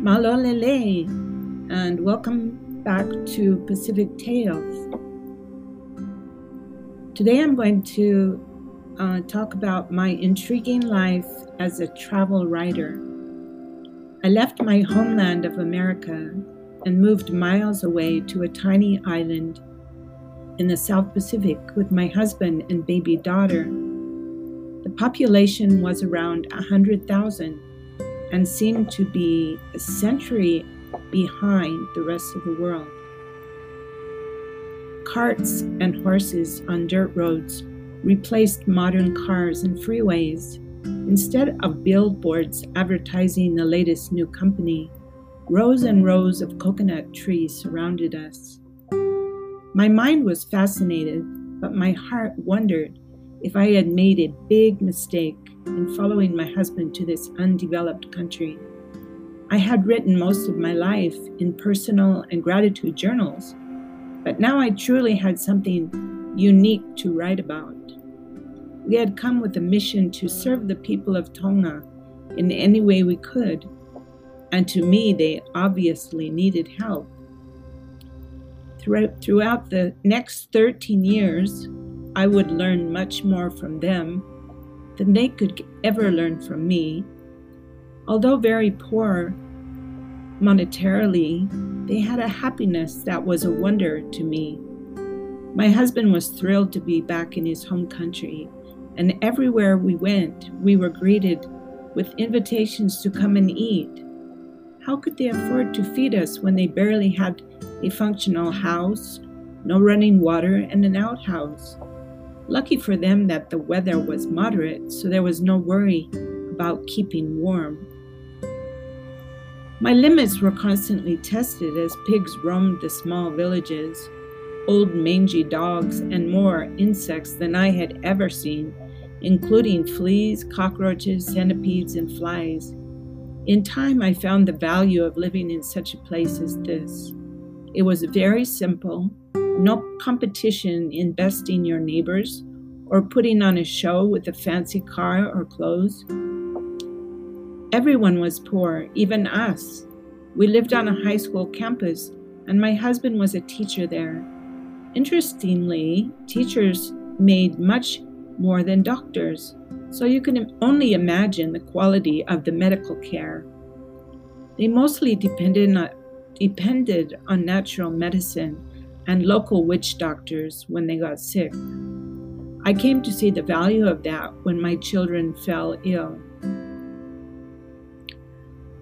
Malolele, and welcome back to Pacific Tales. Today I'm going to uh, talk about my intriguing life as a travel writer. I left my homeland of America and moved miles away to a tiny island in the South Pacific with my husband and baby daughter. The population was around 100,000 and seemed to be a century behind the rest of the world. Carts and horses on dirt roads replaced modern cars and freeways. Instead of billboards advertising the latest new company, rows and rows of coconut trees surrounded us. My mind was fascinated, but my heart wondered if I had made a big mistake in following my husband to this undeveloped country. I had written most of my life in personal and gratitude journals, but now I truly had something unique to write about. We had come with a mission to serve the people of Tonga in any way we could, and to me, they obviously needed help. Throughout the next 13 years, I would learn much more from them than they could ever learn from me. Although very poor monetarily, they had a happiness that was a wonder to me. My husband was thrilled to be back in his home country, and everywhere we went, we were greeted with invitations to come and eat. How could they afford to feed us when they barely had a functional house, no running water, and an outhouse. Lucky for them that the weather was moderate, so there was no worry about keeping warm. My limits were constantly tested as pigs roamed the small villages, old mangy dogs, and more insects than I had ever seen, including fleas, cockroaches, centipedes, and flies. In time, I found the value of living in such a place as this. It was very simple, no competition in besting your neighbors or putting on a show with a fancy car or clothes. Everyone was poor, even us. We lived on a high school campus, and my husband was a teacher there. Interestingly, teachers made much more than doctors, so you can only imagine the quality of the medical care. They mostly depended on, depended on natural medicine and local witch doctors when they got sick. I came to see the value of that when my children fell ill.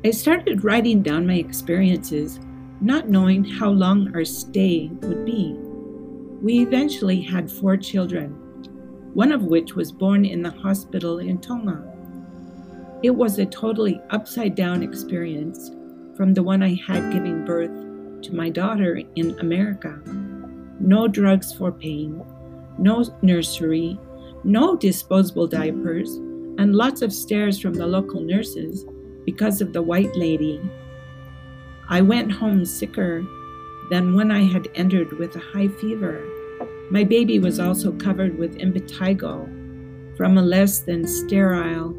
I started writing down my experiences, not knowing how long our stay would be. We eventually had four children, one of which was born in the hospital in Tonga. It was a totally upside down experience from the one I had giving birth to my daughter in America. No drugs for pain, no nursery, no disposable diapers, and lots of stares from the local nurses because of the white lady. I went home sicker than when I had entered with a high fever. My baby was also covered with impetigo from a less than sterile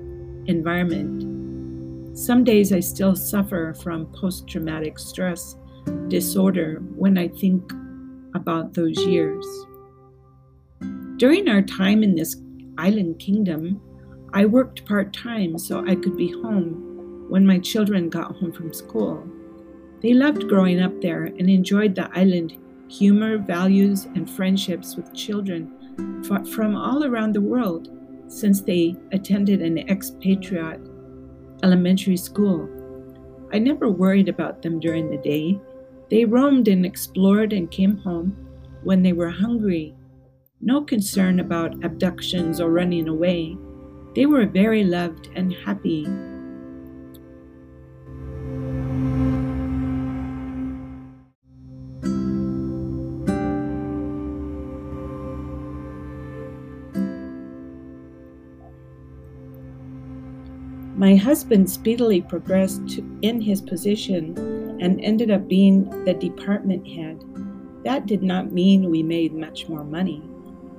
environment. Some days I still suffer from post traumatic stress disorder when I think about those years. During our time in this island kingdom, I worked part time so I could be home when my children got home from school. They loved growing up there and enjoyed the island humor, values, and friendships with children from all around the world since they attended an expatriate elementary school. I never worried about them during the day. They roamed and explored and came home when they were hungry. No concern about abductions or running away. They were very loved and happy My husband speedily progressed in his position and ended up being the department head. That did not mean we made much more money,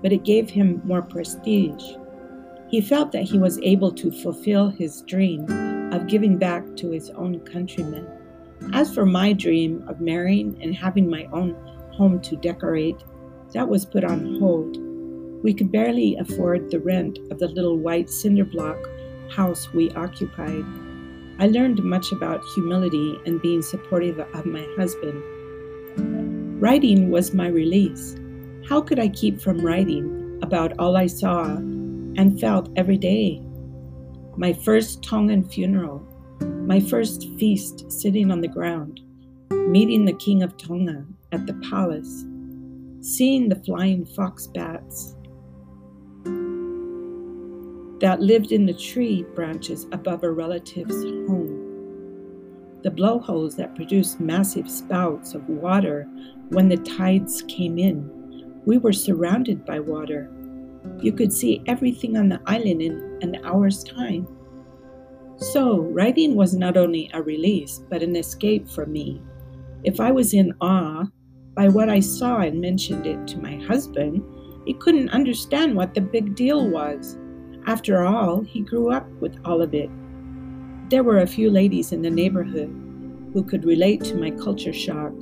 but it gave him more prestige. He felt that he was able to fulfill his dream of giving back to his own countrymen. As for my dream of marrying and having my own home to decorate, that was put on hold. We could barely afford the rent of the little white cinder block house we occupied. I learned much about humility and being supportive of my husband. Writing was my release. How could I keep from writing about all I saw and felt every day? My first Tongan funeral, my first feast sitting on the ground, meeting the King of Tonga at the palace, seeing the flying fox bats that lived in the tree branches above a relative's home. The blowholes that produced massive spouts of water when the tides came in. We were surrounded by water. You could see everything on the island in an hour's time. So, writing was not only a release, but an escape for me. If I was in awe by what I saw and mentioned it to my husband, he couldn't understand what the big deal was. After all, he grew up with all of it. There were a few ladies in the neighborhood who could relate to my culture shock,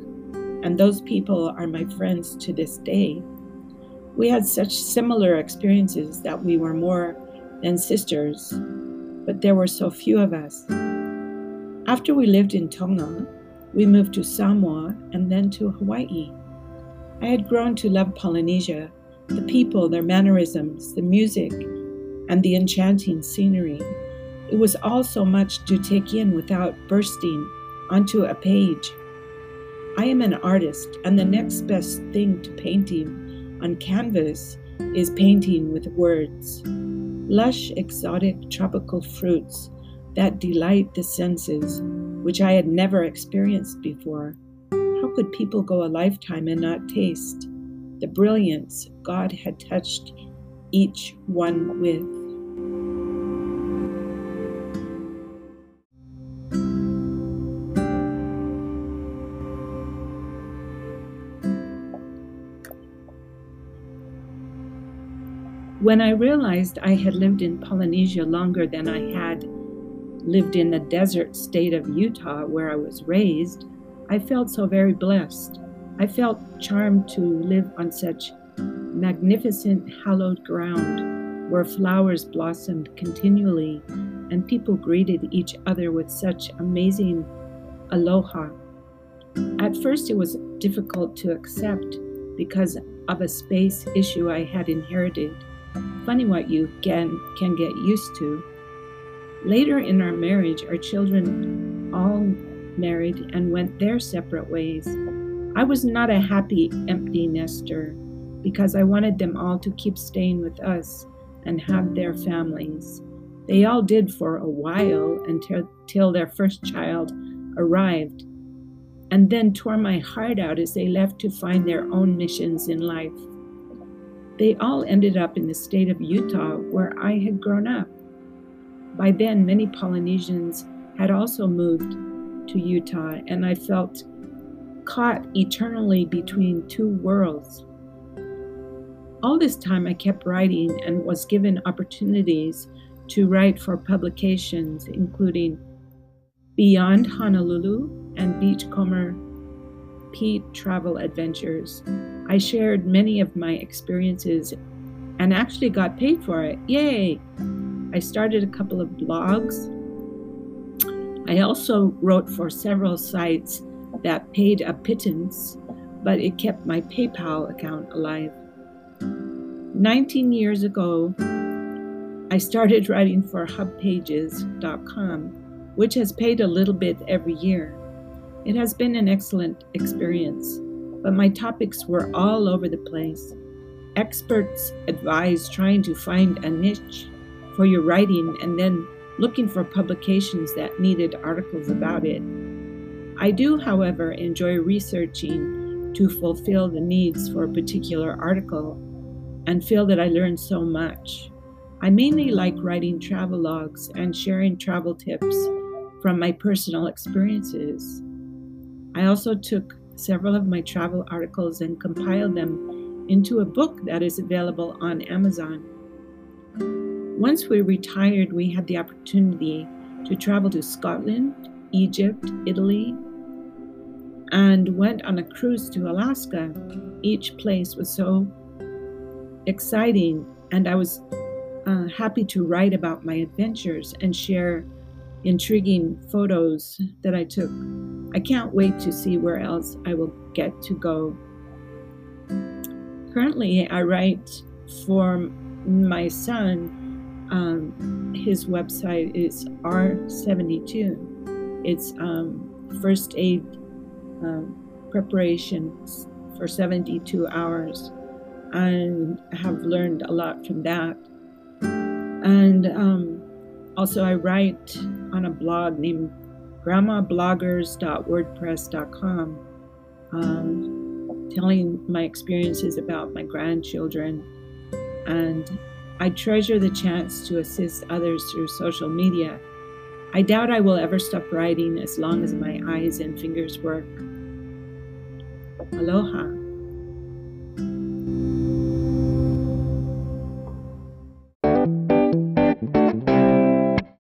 and those people are my friends to this day. We had such similar experiences that we were more than sisters but there were so few of us. After we lived in Tonga, we moved to Samoa and then to Hawaii. I had grown to love Polynesia, the people, their mannerisms, the music, and the enchanting scenery. It was all so much to take in without bursting onto a page. I am an artist, and the next best thing to painting on canvas is painting with words lush, exotic, tropical fruits that delight the senses, which I had never experienced before. How could people go a lifetime and not taste the brilliance God had touched each one with? When I realized I had lived in Polynesia longer than I had lived in the desert state of Utah where I was raised, I felt so very blessed. I felt charmed to live on such magnificent, hallowed ground where flowers blossomed continually and people greeted each other with such amazing aloha. At first, it was difficult to accept because of a space issue I had inherited funny what you can, can get used to. Later in our marriage, our children all married and went their separate ways. I was not a happy empty nester because I wanted them all to keep staying with us and have their families. They all did for a while until, until their first child arrived, and then tore my heart out as they left to find their own missions in life. They all ended up in the state of Utah where I had grown up. By then, many Polynesians had also moved to Utah, and I felt caught eternally between two worlds. All this time, I kept writing and was given opportunities to write for publications, including Beyond Honolulu and Beachcomber Pete Travel Adventures. I shared many of my experiences and actually got paid for it. Yay! I started a couple of blogs. I also wrote for several sites that paid a pittance, but it kept my PayPal account alive. 19 years ago, I started writing for hubpages.com, which has paid a little bit every year. It has been an excellent experience but my topics were all over the place. Experts advise trying to find a niche for your writing and then looking for publications that needed articles about it. I do, however, enjoy researching to fulfill the needs for a particular article and feel that I learned so much. I mainly like writing travel logs and sharing travel tips from my personal experiences. I also took several of my travel articles and compiled them into a book that is available on Amazon. Once we retired, we had the opportunity to travel to Scotland, Egypt, Italy, and went on a cruise to Alaska. Each place was so exciting, and I was uh, happy to write about my adventures and share intriguing photos that I took. I can't wait to see where else I will get to go. Currently, I write for my son. Um, his website is R72. It's um, first aid um, preparations for 72 hours and have learned a lot from that. And um, also, I write on a blog named grandmabloggers.wordpress.com, um, telling my experiences about my grandchildren. And I treasure the chance to assist others through social media. I doubt I will ever stop writing as long as my eyes and fingers work. Aloha.